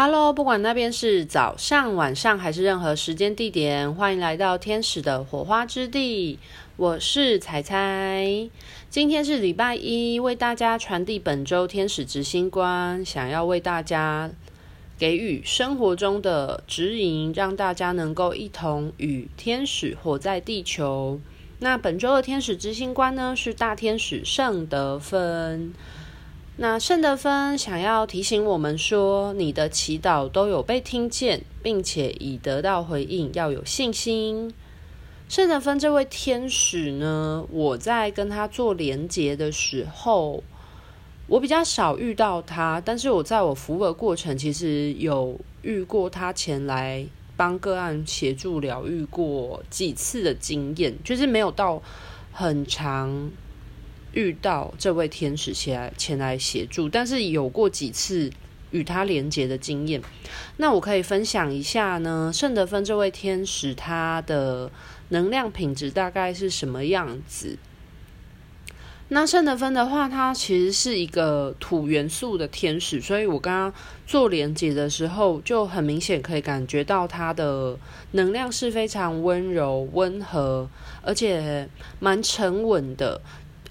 Hello，不管那边是早上、晚上还是任何时间地点，欢迎来到天使的火花之地。我是彩彩，今天是礼拜一，为大家传递本周天使执行官，想要为大家给予生活中的指引，让大家能够一同与天使活在地球。那本周的天使执行官呢，是大天使圣德芬。那圣德芬想要提醒我们说，你的祈祷都有被听见，并且已得到回应，要有信心。圣德芬这位天使呢，我在跟他做连结的时候，我比较少遇到他，但是我在我服务的过程，其实有遇过他前来帮个案协助疗愈过几次的经验，就是没有到很长。遇到这位天使前来前来协助，但是有过几次与他连接的经验，那我可以分享一下呢。圣德芬这位天使他的能量品质大概是什么样子？那圣德芬的话，它其实是一个土元素的天使，所以我刚刚做连接的时候，就很明显可以感觉到它的能量是非常温柔、温和，而且蛮沉稳的。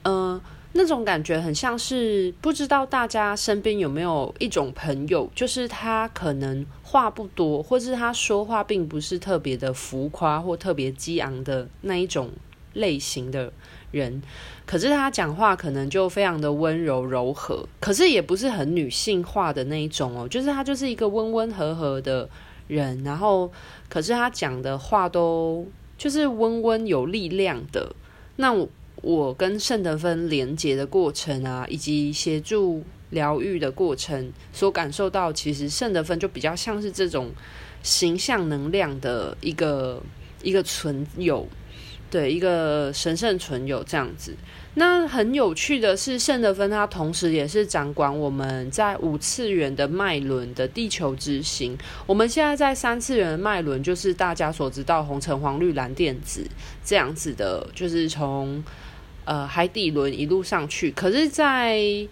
嗯、那种感觉很像是不知道大家身边有没有一种朋友，就是他可能话不多，或是他说话并不是特别的浮夸或特别激昂的那一种类型的人，可是他讲话可能就非常的温柔柔和，可是也不是很女性化的那一种哦，就是他就是一个温温和和的人，然后可是他讲的话都就是温温有力量的，那我。我跟圣德芬连接的过程啊，以及协助疗愈的过程，所感受到，其实圣德芬就比较像是这种形象能量的一个一个存有，对，一个神圣存有这样子。那很有趣的是，圣德芬它同时也是掌管我们在五次元的脉轮的地球之行。我们现在在三次元的脉轮，就是大家所知道红橙黄绿蓝靛紫这样子的，就是从。呃，海底轮一路上去，可是在，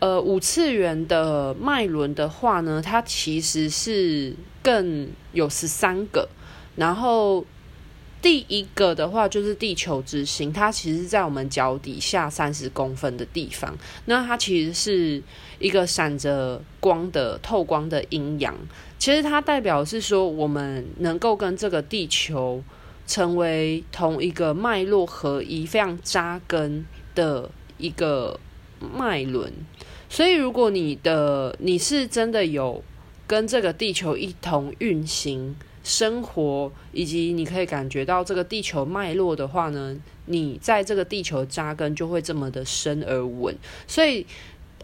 呃五次元的脉轮的话呢，它其实是更有十三个。然后第一个的话就是地球之星，它其实在我们脚底下三十公分的地方。那它其实是一个闪着光的透光的阴阳。其实它代表是说，我们能够跟这个地球。成为同一个脉络合一、非常扎根的一个脉轮，所以如果你的你是真的有跟这个地球一同运行、生活，以及你可以感觉到这个地球脉络的话呢，你在这个地球扎根就会这么的深而稳。所以。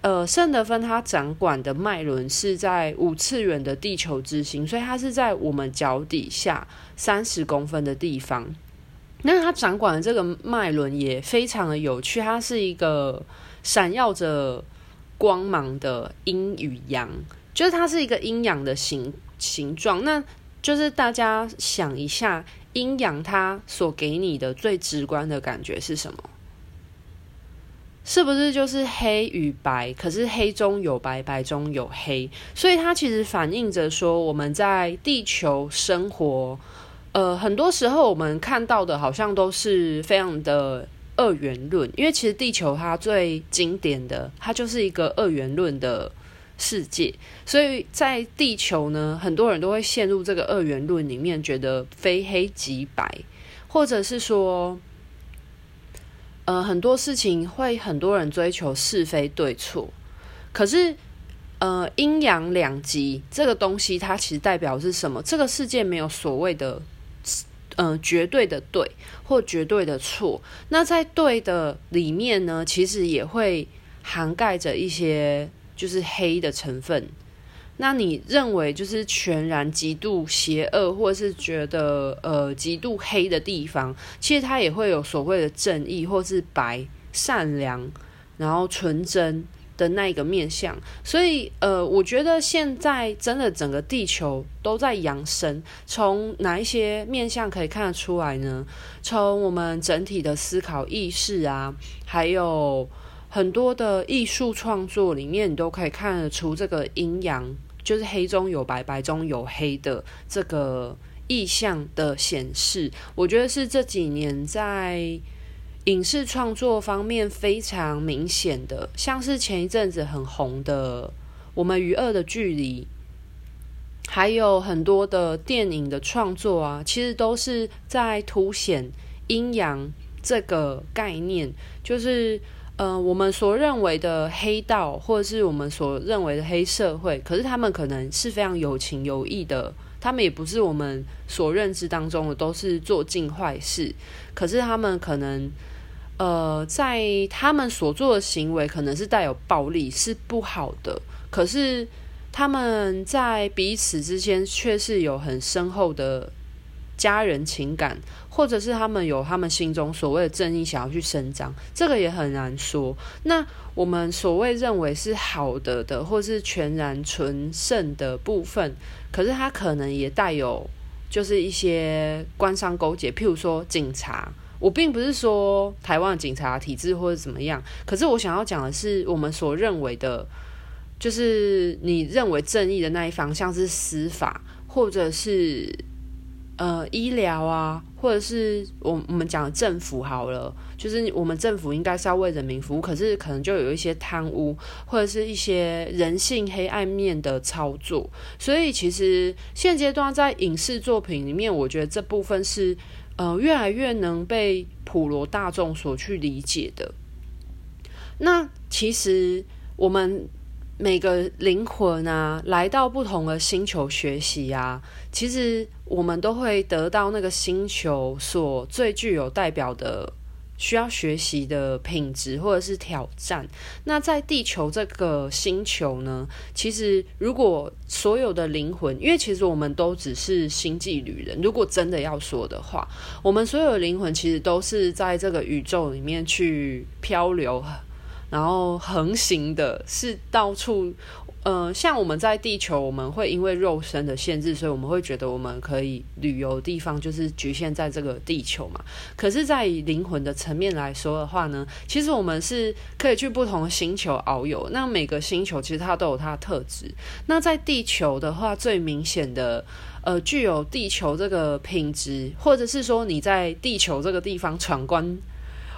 呃，圣德芬他掌管的脉轮是在五次元的地球之星，所以它是在我们脚底下三十公分的地方。那他掌管的这个脉轮也非常的有趣，它是一个闪耀着光芒的阴与阳，就是它是一个阴阳的形形状。那就是大家想一下，阴阳它所给你的最直观的感觉是什么？是不是就是黑与白？可是黑中有白，白中有黑，所以它其实反映着说，我们在地球生活，呃，很多时候我们看到的好像都是非常的二元论，因为其实地球它最经典的，它就是一个二元论的世界，所以在地球呢，很多人都会陷入这个二元论里面，觉得非黑即白，或者是说。呃，很多事情会很多人追求是非对错，可是，呃，阴阳两极这个东西，它其实代表是什么？这个世界没有所谓的，呃，绝对的对或绝对的错。那在对的里面呢，其实也会涵盖着一些就是黑的成分。那你认为就是全然极度邪恶，或是觉得呃极度黑的地方，其实它也会有所谓的正义，或是白善良，然后纯真的那一个面向。所以呃，我觉得现在真的整个地球都在扬升。从哪一些面向可以看得出来呢？从我们整体的思考意识啊，还有很多的艺术创作里面，你都可以看得出这个阴阳。就是黑中有白，白中有黑的这个意象的显示，我觉得是这几年在影视创作方面非常明显的，像是前一阵子很红的《我们与恶的距离》，还有很多的电影的创作啊，其实都是在凸显阴阳这个概念，就是。呃，我们所认为的黑道，或者是我们所认为的黑社会，可是他们可能是非常有情有义的，他们也不是我们所认知当中的都是做尽坏事，可是他们可能，呃，在他们所做的行为可能是带有暴力，是不好的，可是他们在彼此之间却是有很深厚的。家人情感，或者是他们有他们心中所谓的正义想要去伸张，这个也很难说。那我们所谓认为是好的的，或是全然纯圣的部分，可是它可能也带有就是一些官商勾结。譬如说警察，我并不是说台湾警察体制或者怎么样，可是我想要讲的是，我们所认为的，就是你认为正义的那一方，像是司法，或者是。呃，医疗啊，或者是我我们讲政府好了，就是我们政府应该是要为人民服务，可是可能就有一些贪污，或者是一些人性黑暗面的操作。所以其实现阶段在影视作品里面，我觉得这部分是呃越来越能被普罗大众所去理解的。那其实我们。每个灵魂啊，来到不同的星球学习啊，其实我们都会得到那个星球所最具有代表的需要学习的品质或者是挑战。那在地球这个星球呢，其实如果所有的灵魂，因为其实我们都只是星际旅人，如果真的要说的话，我们所有的灵魂其实都是在这个宇宙里面去漂流。然后横行的是到处，呃，像我们在地球，我们会因为肉身的限制，所以我们会觉得我们可以旅游的地方就是局限在这个地球嘛。可是，在灵魂的层面来说的话呢，其实我们是可以去不同的星球遨游。那每个星球其实它都有它的特质。那在地球的话，最明显的，呃，具有地球这个品质，或者是说你在地球这个地方闯关。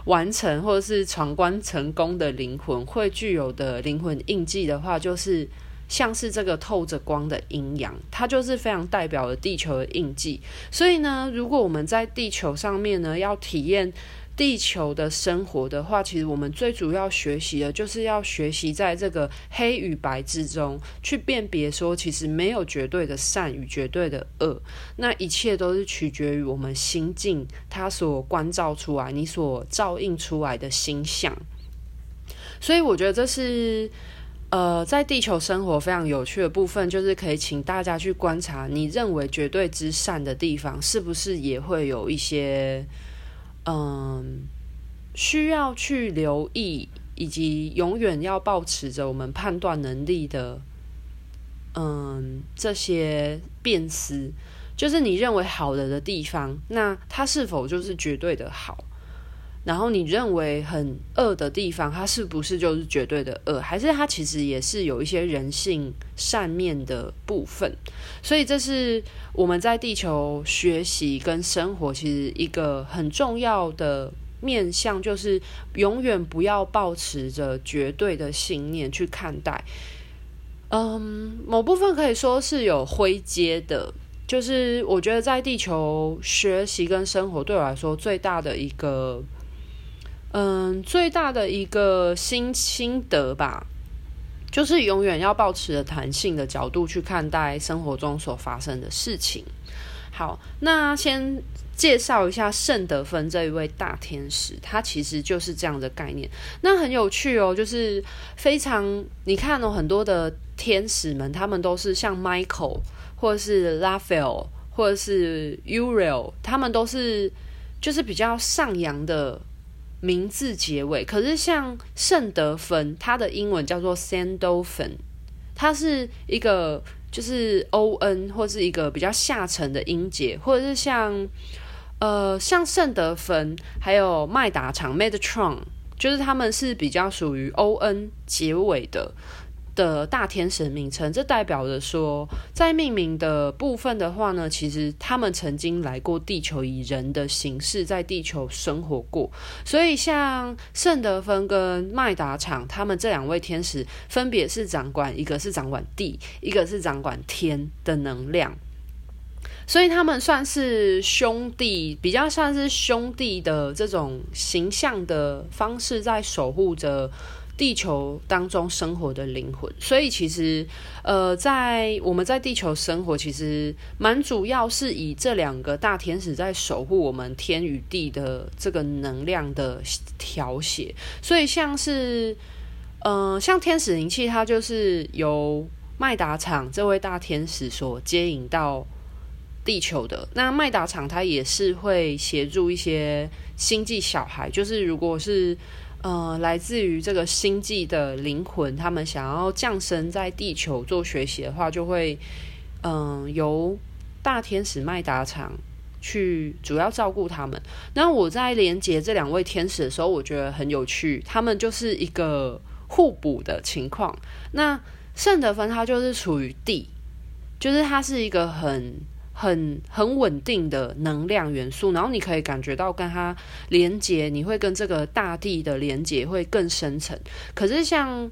完成或者是闯关成功的灵魂会具有的灵魂印记的话，就是像是这个透着光的阴阳，它就是非常代表了地球的印记。所以呢，如果我们在地球上面呢，要体验。地球的生活的话，其实我们最主要学习的，就是要学习在这个黑与白之中去辨别，说其实没有绝对的善与绝对的恶，那一切都是取决于我们心境，它所关照出来，你所照应出来的心象。所以我觉得这是呃，在地球生活非常有趣的部分，就是可以请大家去观察，你认为绝对之善的地方，是不是也会有一些。嗯，需要去留意，以及永远要保持着我们判断能力的，嗯，这些辨识，就是你认为好的的地方，那它是否就是绝对的好？然后你认为很恶的地方，它是不是就是绝对的恶？还是它其实也是有一些人性善面的部分？所以这是我们在地球学习跟生活，其实一个很重要的面向，就是永远不要抱持着绝对的信念去看待。嗯，某部分可以说是有灰阶的，就是我觉得在地球学习跟生活，对我来说最大的一个。嗯，最大的一个心心得吧，就是永远要保持着弹性的角度去看待生活中所发生的事情。好，那先介绍一下圣德芬这一位大天使，他其实就是这样的概念。那很有趣哦，就是非常你看哦，很多的天使们，他们都是像 Michael 或者是 Raphael 或者是 Uriel，他们都是就是比较上扬的。名字结尾，可是像圣德芬，它的英文叫做 Sandofen，它是一个就是 O N 或是一个比较下沉的音节，或者是像呃像圣德芬，还有麦达场 Metatron，就是他们是比较属于 O N 结尾的。的大天使名称，这代表着说，在命名的部分的话呢，其实他们曾经来过地球，以人的形式在地球生活过。所以，像圣德芬跟麦达场，他们这两位天使分别是掌管，一个是掌管地，一个是掌管天的能量。所以他们算是兄弟，比较像是兄弟的这种形象的方式，在守护着。地球当中生活的灵魂，所以其实，呃，在我们在地球生活，其实蛮主要是以这两个大天使在守护我们天与地的这个能量的调谐。所以像是，呃，像天使灵气，它就是由麦达场这位大天使所接引到地球的。那麦达场它也是会协助一些星际小孩，就是如果是。呃，来自于这个星际的灵魂，他们想要降生在地球做学习的话，就会嗯、由大天使麦达场去主要照顾他们。那我在连接这两位天使的时候，我觉得很有趣，他们就是一个互补的情况。那圣德芬他就是处于地，就是他是一个很。很很稳定的能量元素，然后你可以感觉到跟它连接，你会跟这个大地的连接会更深层。可是像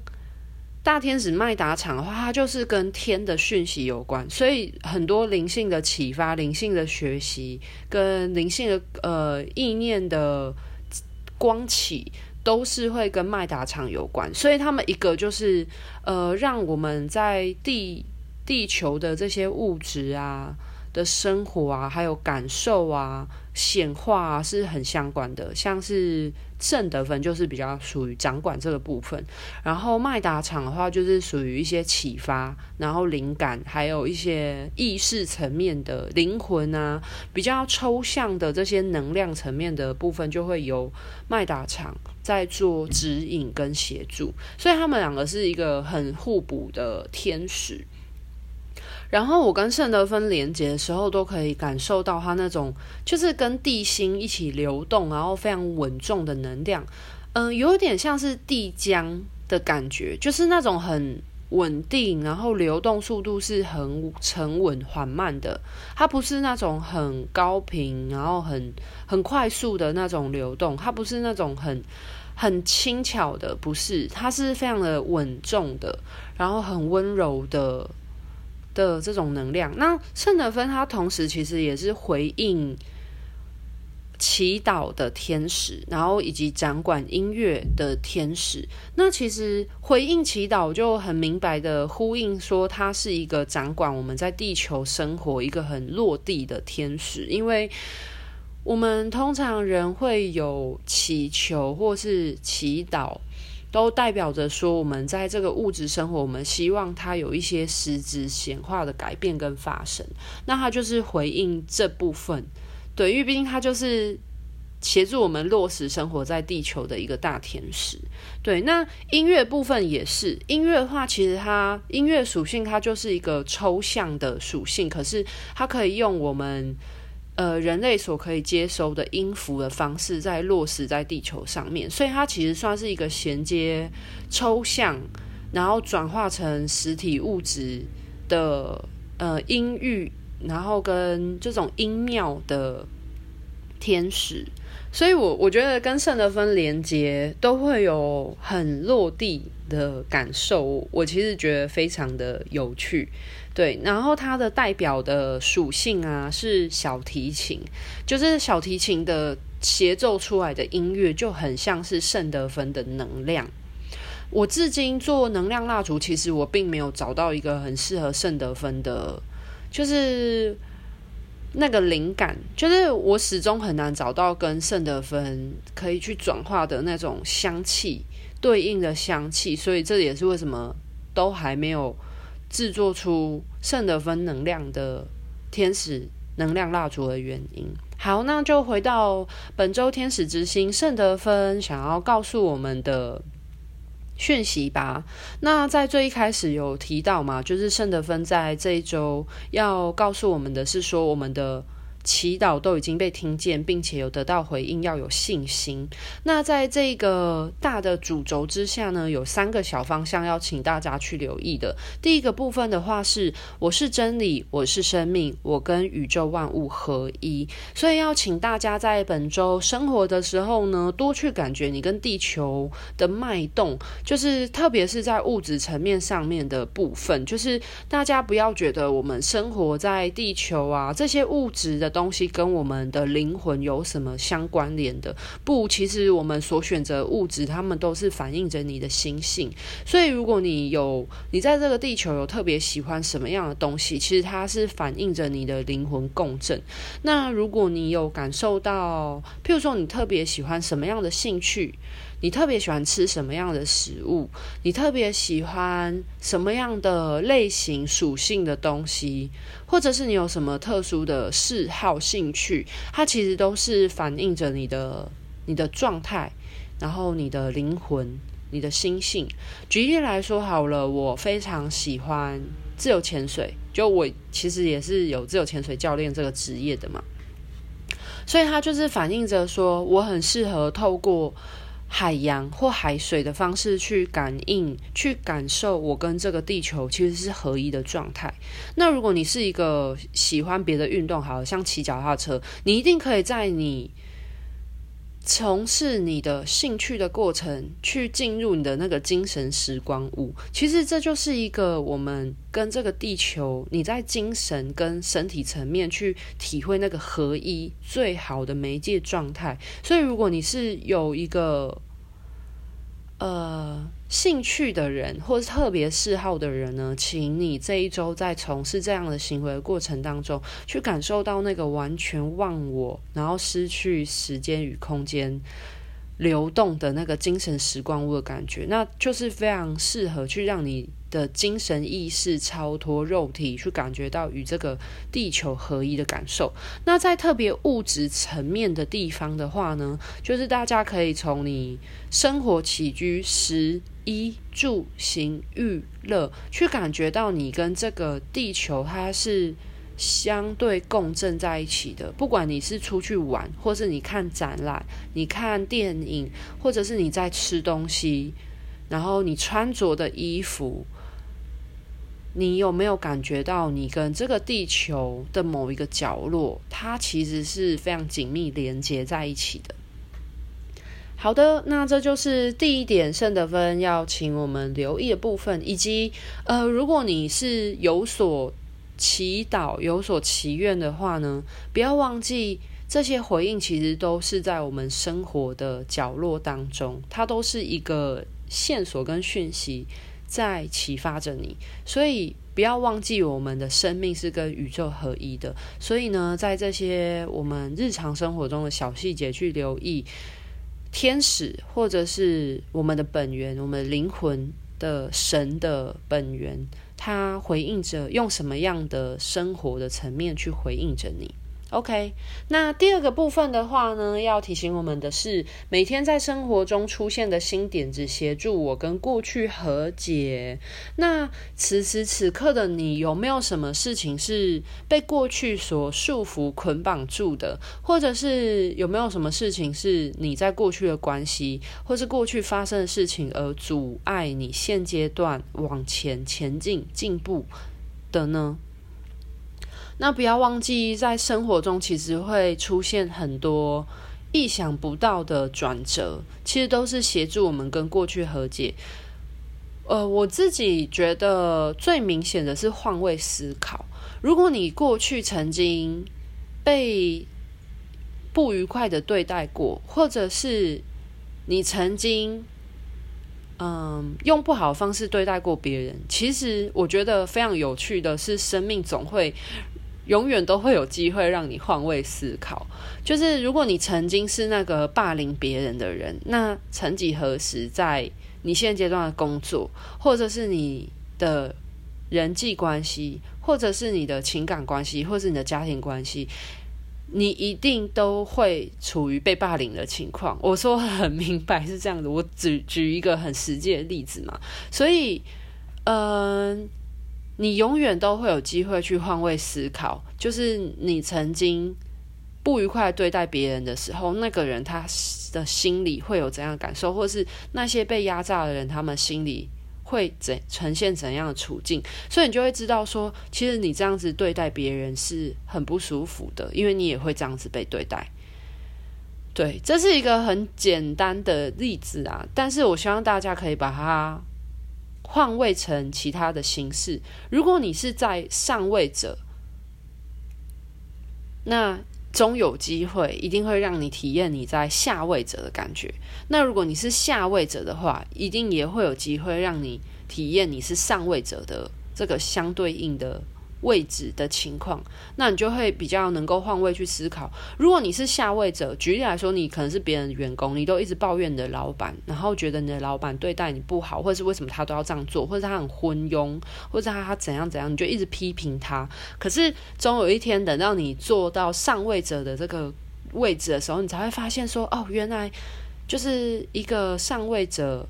大天使麦达场的话，它就是跟天的讯息有关，所以很多灵性的启发、灵性的学习跟灵性的呃意念的光启，都是会跟麦达场有关。所以他们一个就是呃，让我们在地地球的这些物质啊。的生活啊，还有感受啊、显化啊，是很相关的。像是圣德芬就是比较属于掌管这个部分，然后麦达场的话就是属于一些启发，然后灵感，还有一些意识层面的灵魂啊，比较抽象的这些能量层面的部分，就会由麦达场在做指引跟协助。所以他们两个是一个很互补的天使。然后我跟圣德芬连接的时候，都可以感受到它那种就是跟地心一起流动，然后非常稳重的能量。嗯、有点像是地浆的感觉，就是那种很稳定，然后流动速度是很沉稳缓慢的。它不是那种很高频，然后很很快速的那种流动。它不是那种很很轻巧的，不是，它是非常的稳重的，然后很温柔的。的这种能量，那圣德芬他同时其实也是回应祈祷的天使，然后以及掌管音乐的天使。那其实回应祈祷就很明白的呼应说，他是一个掌管我们在地球生活一个很落地的天使，因为我们通常人会有祈求或是祈祷。都代表着说，我们在这个物质生活，我们希望它有一些实质显化的改变跟发生。那它就是回应这部分，对，因为毕竟它就是协助我们落实生活在地球的一个大天使。对，那音乐部分也是，音乐的话，其实它音乐属性它就是一个抽象的属性，可是它可以用我们。呃，人类所可以接收的音符的方式，在落实在地球上面，所以它其实算是一个衔接抽象，然后转化成实体物质的呃音域，然后跟这种音妙的天使。所以我我觉得跟圣德芬连接都会有很落地的感受，我其实觉得非常的有趣。对，然后它的代表的属性啊是小提琴，就是小提琴的协奏出来的音乐就很像是圣德芬的能量。我至今做能量蜡烛，其实我并没有找到一个很适合圣德芬的，就是那个灵感，就是我始终很难找到跟圣德芬可以去转化的那种香气对应的香气，所以这也是为什么都还没有。制作出圣德芬能量的天使能量蜡烛的原因。好，那就回到本周天使之星圣德芬想要告诉我们的讯息吧。那在最一开始有提到嘛，就是圣德芬在这一周要告诉我们的是说，我们的祈祷都已经被听见，并且有得到回应，要有信心。那在这个大的主轴之下呢，有三个小方向要请大家去留意的。第一个部分的话是，我是真理，我是生命，我跟宇宙万物合一。所以要请大家在本周生活的时候呢，多去感觉你跟地球的脉动，就是特别是在物质层面上面的部分，就是大家不要觉得我们生活在地球啊，这些物质的。东西跟我们的灵魂有什么相关联的？不，其实我们所选择物质，它们都是反映着你的心性。所以，如果你有你在这个地球有特别喜欢什么样的东西，其实它是反映着你的灵魂共振。那如果你有感受到，譬如说你特别喜欢什么样的兴趣？你特别喜欢吃什么样的食物？你特别喜欢什么样的类型属性的东西？或者是你有什么特殊的嗜好、兴趣？它其实都是反映着你的你的状态，然后你的灵魂、你的心性。举例来说好了，我非常喜欢自由潜水，就我其实也是有自由潜水教练这个职业的嘛，所以它就是反映着说，我很适合透过。海洋或海水的方式去感应、去感受，我跟这个地球其实是合一的状态。那如果你是一个喜欢别的运动，好像骑脚踏车，你一定可以在你从事你的兴趣的过程，去进入你的那个精神时光屋。其实这就是一个我们跟这个地球，你在精神跟身体层面去体会那个合一最好的媒介状态。所以，如果你是有一个呃，兴趣的人或是特别嗜好的人呢，请你这一周在从事这样的行为的过程当中，去感受到那个完全忘我，然后失去时间与空间流动的那个精神时光屋的感觉，那就是非常适合去让你的精神意识超脱肉体，去感觉到与这个地球合一的感受。那在特别物质层面的地方的话呢，就是大家可以从你生活起居、食衣住行、娱乐，去感觉到你跟这个地球它是相对共振在一起的。不管你是出去玩，或是你看展览、你看电影，或者是你在吃东西，然后你穿着的衣服。你有没有感觉到，你跟这个地球的某一个角落，它其实是非常紧密连接在一起的？好的，那这就是第一点，圣德芬要请我们留意的部分，以及呃，如果你是有所祈祷、有所祈愿的话呢，不要忘记这些回应，其实都是在我们生活的角落当中，它都是一个线索跟讯息。在启发着你，所以不要忘记我们的生命是跟宇宙合一的。所以呢，在这些我们日常生活中的小细节去留意天使，或者是我们的本源，我们灵魂的神的本源，它回应着用什么样的生活的层面去回应着你。OK，那第二个部分的话呢，要提醒我们的是，每天在生活中出现的新点子，协助我跟过去和解。那此时此刻的你，有没有什么事情是被过去所束缚、捆绑住的？或者是有没有什么事情是你在过去的关系，或是过去发生的事情而阻碍你现阶段往前前进、进步的呢？那不要忘记，在生活中其实会出现很多意想不到的转折，其实都是协助我们跟过去和解。呃，我自己觉得最明显的是换位思考。如果你过去曾经被不愉快的对待过，或者是你曾经嗯用不好的方式对待过别人，其实我觉得非常有趣的是，生命总会。永远都会有机会让你换位思考。就是如果你曾经是那个霸凌别人的人，那曾几何时，在你现阶段的工作，或者是你的人际关系，或者是你的情感关系，或者是你的家庭关系，你一定都会处于被霸凌的情况。我说很明白是这样子，我只举一个很实际的例子嘛。所以，嗯、你永远都会有机会去换位思考，就是你曾经不愉快对待别人的时候，那个人他的心里会有怎样感受，或是那些被压榨的人，他们心里会怎呈现怎样的处境，所以你就会知道说，其实你这样子对待别人是很不舒服的，因为你也会这样子被对待。对，这是一个很简单的例子啊，但是我希望大家可以把它换位成其他的形式。如果你是在上位者，那终有机会，一定会让你体验你在下位者的感觉。那如果你是下位者的话，一定也会有机会让你体验你是上位者的这个相对应的。位置的情况，那你就会比较能够换位去思考。如果你是下位者，举例来说，你可能是别人员工，你都一直抱怨你的老板，然后觉得你的老板对待你不好，或者是为什么他都要这样做，或者他很昏庸，或者他他怎样怎样，你就一直批评他。可是总有一天，等到你做到上位者的这个位置的时候，你才会发现说，哦，原来就是一个上位者。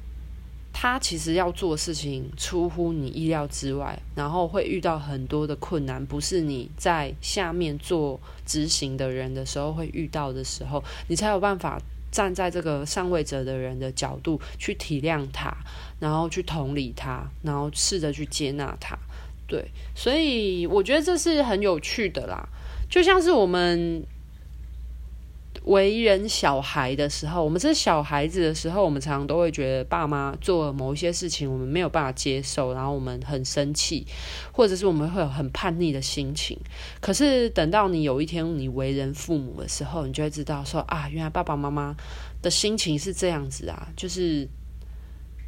他其实要做事情出乎你意料之外，然后会遇到很多的困难，不是你在下面做执行的人的时候会遇到的时候，你才有办法站在这个上位者的人的角度去体谅他，然后去同理他，然后试着去接纳他。对，所以我觉得这是很有趣的啦，就像是我们。为人小孩的时候，我们是小孩子的时候，我们常常都会觉得爸妈做某一些事情，我们没有办法接受，然后我们很生气，或者是我们会有很叛逆的心情。可是等到你有一天你为人父母的时候，你就会知道说啊，原来爸爸妈妈的心情是这样子啊，就是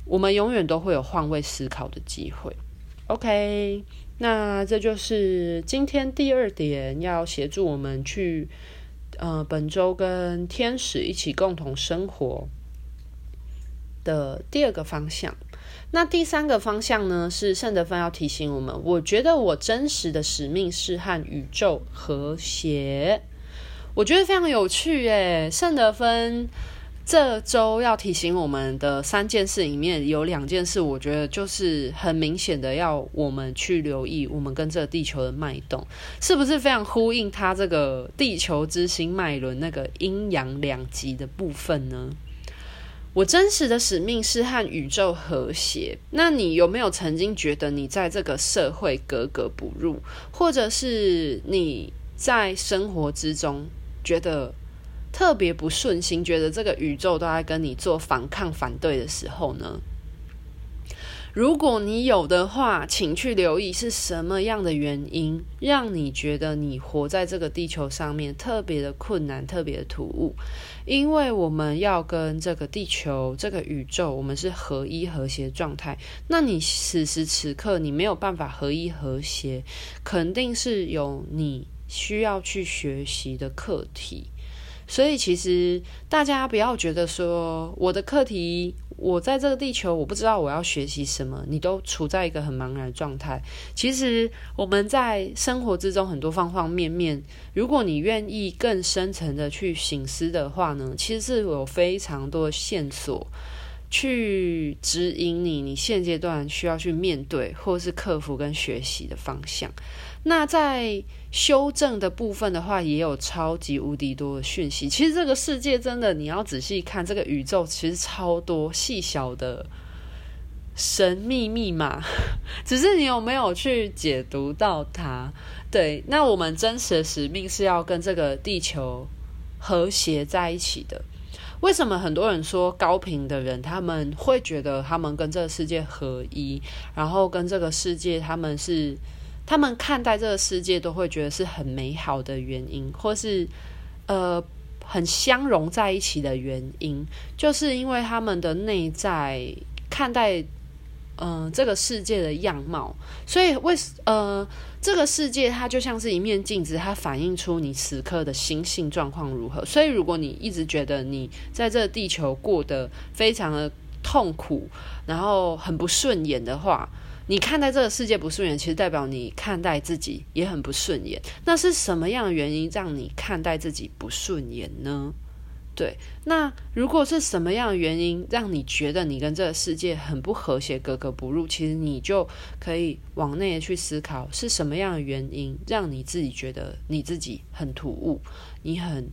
我们永远都会有换位思考的机会。OK，那这就是今天第二点，要协助我们去。呃，本周跟天使一起共同生活的第二个方向。那第三个方向呢？是圣德芬要提醒我们，我觉得我真实的使命是和宇宙和谐。我觉得非常有趣耶，圣德芬。这周要提醒我们的三件事里面，有两件事，我觉得就是很明显的要我们去留意，我们跟这个地球的脉动，是不是非常呼应它这个地球之心脉轮那个阴阳两极的部分呢？我真实的使命是和宇宙和谐。那你有没有曾经觉得你在这个社会格格不入，或者是你在生活之中觉得特别不顺心，觉得这个宇宙都在跟你做反抗、反对的时候呢？如果你有的话，请去留意是什么样的原因，让你觉得你活在这个地球上面特别的困难、特别的突兀。因为我们要跟这个地球、这个宇宙，我们是合一和谐状态。那你此时此刻你没有办法合一和谐，肯定是有你需要去学习的课题。所以，其实大家不要觉得说我的课题，我在这个地球，我不知道我要学习什么，你都处在一个很茫然的状态。其实我们在生活之中很多方方面面，如果你愿意更深层的去省思的话呢，其实是有非常多的线索去指引你，你现阶段需要去面对或是克服跟学习的方向。那在修正的部分的话，也有超级无敌多的讯息。其实这个世界真的，你要仔细看，这个宇宙其实超多细小的神秘密码，只是你有没有去解读到它？对，那我们真实的使命是要跟这个地球和谐在一起的。为什么很多人说高频的人，他们会觉得他们跟这个世界合一，然后跟这个世界他们是？他们看待这个世界都会觉得是很美好的原因，或是呃很相融在一起的原因，就是因为他们的内在看待嗯、这个世界的样貌，所以为呃这个世界它就像是一面镜子，它反映出你此刻的心性状况如何。所以如果你一直觉得你在这地球过得非常的痛苦，然后很不顺眼的话，你看待这个世界不顺眼，其实代表你看待自己也很不顺眼。那是什么样的原因让你看待自己不顺眼呢？对，那如果是什么样的原因让你觉得你跟这个世界很不和谐、格格不入？其实你就可以往内去思考，是什么样的原因让你自己觉得你自己很突兀，你很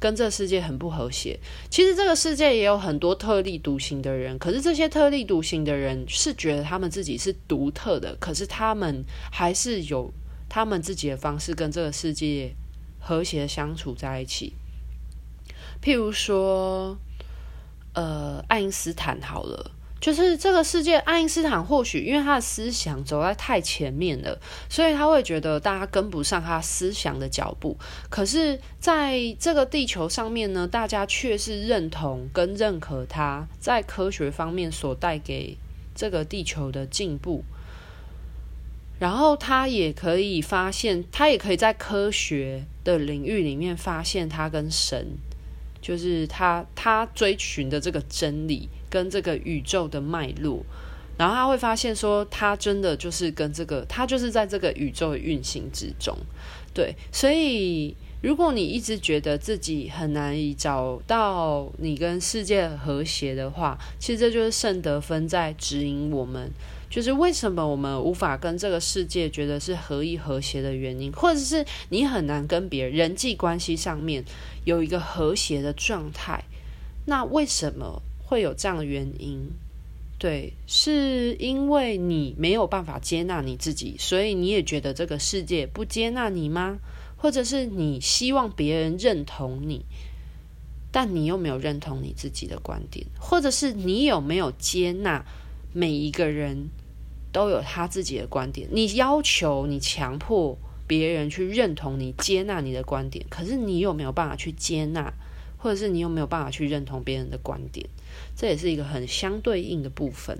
跟这个世界很不和谐。其实这个世界也有很多特立独行的人，可是这些特立独行的人是觉得他们自己是独特的，可是他们还是有他们自己的方式跟这个世界和谐相处在一起。譬如说，呃，爱因斯坦好了，就是这个世界，爱因斯坦或许因为他的思想走在太前面了，所以他会觉得大家跟不上他思想的脚步。可是，在这个地球上面呢，大家却是认同跟认可他在科学方面所带给这个地球的进步。然后他也可以发现，他也可以在科学的领域里面发现他跟神。就是他，他追寻的这个真理跟这个宇宙的脉络，然后他会发现说，他真的就是跟这个，他就是在这个宇宙运行之中。对，所以如果你一直觉得自己很难以找到你跟世界和谐的话，其实这就是圣德芬在指引我们。就是为什么我们无法跟这个世界觉得是合一和谐的原因，或者是你很难跟别人人际关系上面有一个和谐的状态，那为什么会有这样的原因？对，是因为你没有办法接纳你自己，所以你也觉得这个世界不接纳你吗？或者是你希望别人认同你，但你又没有认同你自己的观点，或者是你有没有接纳每一个人？都有他自己的观点，你要求你强迫别人去认同你、接纳你的观点，可是你有没有办法去接纳，或者是你有没有办法去认同别人的观点？这也是一个很相对应的部分。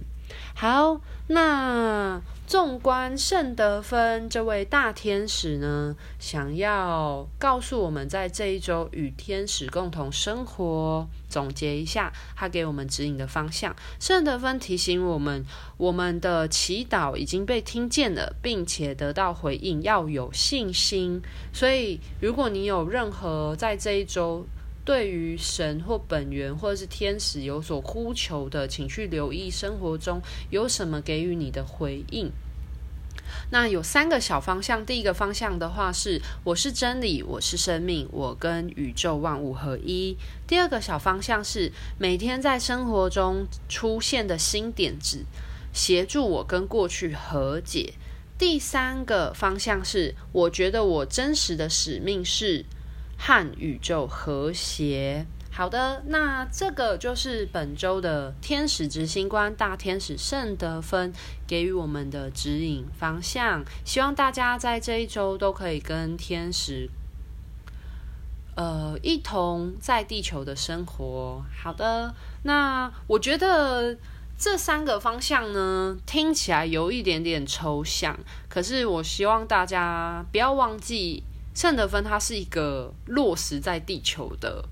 好，那纵观圣德芬这位大天使呢，想要告诉我们，在这一周与天使共同生活，总结一下他给我们指引的方向。圣德芬提醒我们，我们的祈祷已经被听见了，并且得到回应，要有信心。所以，如果你有任何在这一周，对于神或本源或者是天使有所呼求的，请去留意生活中有什么给予你的回应。那有三个小方向，第一个方向的话是我是真理，我是生命，我跟宇宙万物合一。第二个小方向是每天在生活中出现的新点子，协助我跟过去和解。第三个方向是我觉得我真实的使命是。和宇宙和谐。好的，那这个就是本周的天使执行官大天使圣德芬给予我们的指引方向。希望大家在这一周都可以跟天使，呃，一同在地球的生活。好的，那我觉得这三个方向呢，听起来有一点点抽象，可是我希望大家不要忘记。圣德芬他是一个落实在地球的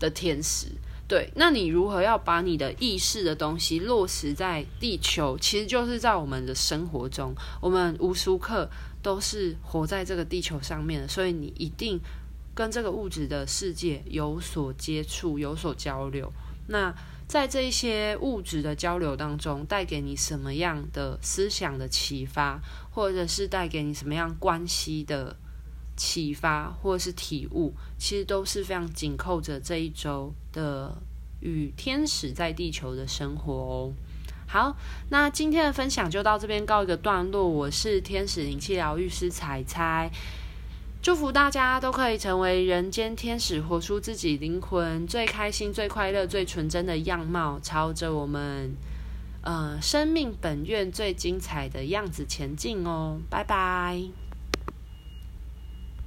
的天使，对。那你如何要把你的意识的东西落实在地球？其实就是在我们的生活中，我们无时无刻都是活在这个地球上面的，所以你一定跟这个物质的世界有所接触、有所交流。那在这一些物质的交流当中，带给你什么样的思想的启发，或者是带给你什么样关系的？启发或是体悟，其实都是非常紧扣着这一周的与天使在地球的生活哦。好，那今天的分享就到这边告一个段落。我是天使灵气疗愈师彩彩，祝福大家都可以成为人间天使，活出自己灵魂最开心、最快乐、最纯真的样貌，朝着我们呃生命本愿最精彩的样子前进哦。拜拜。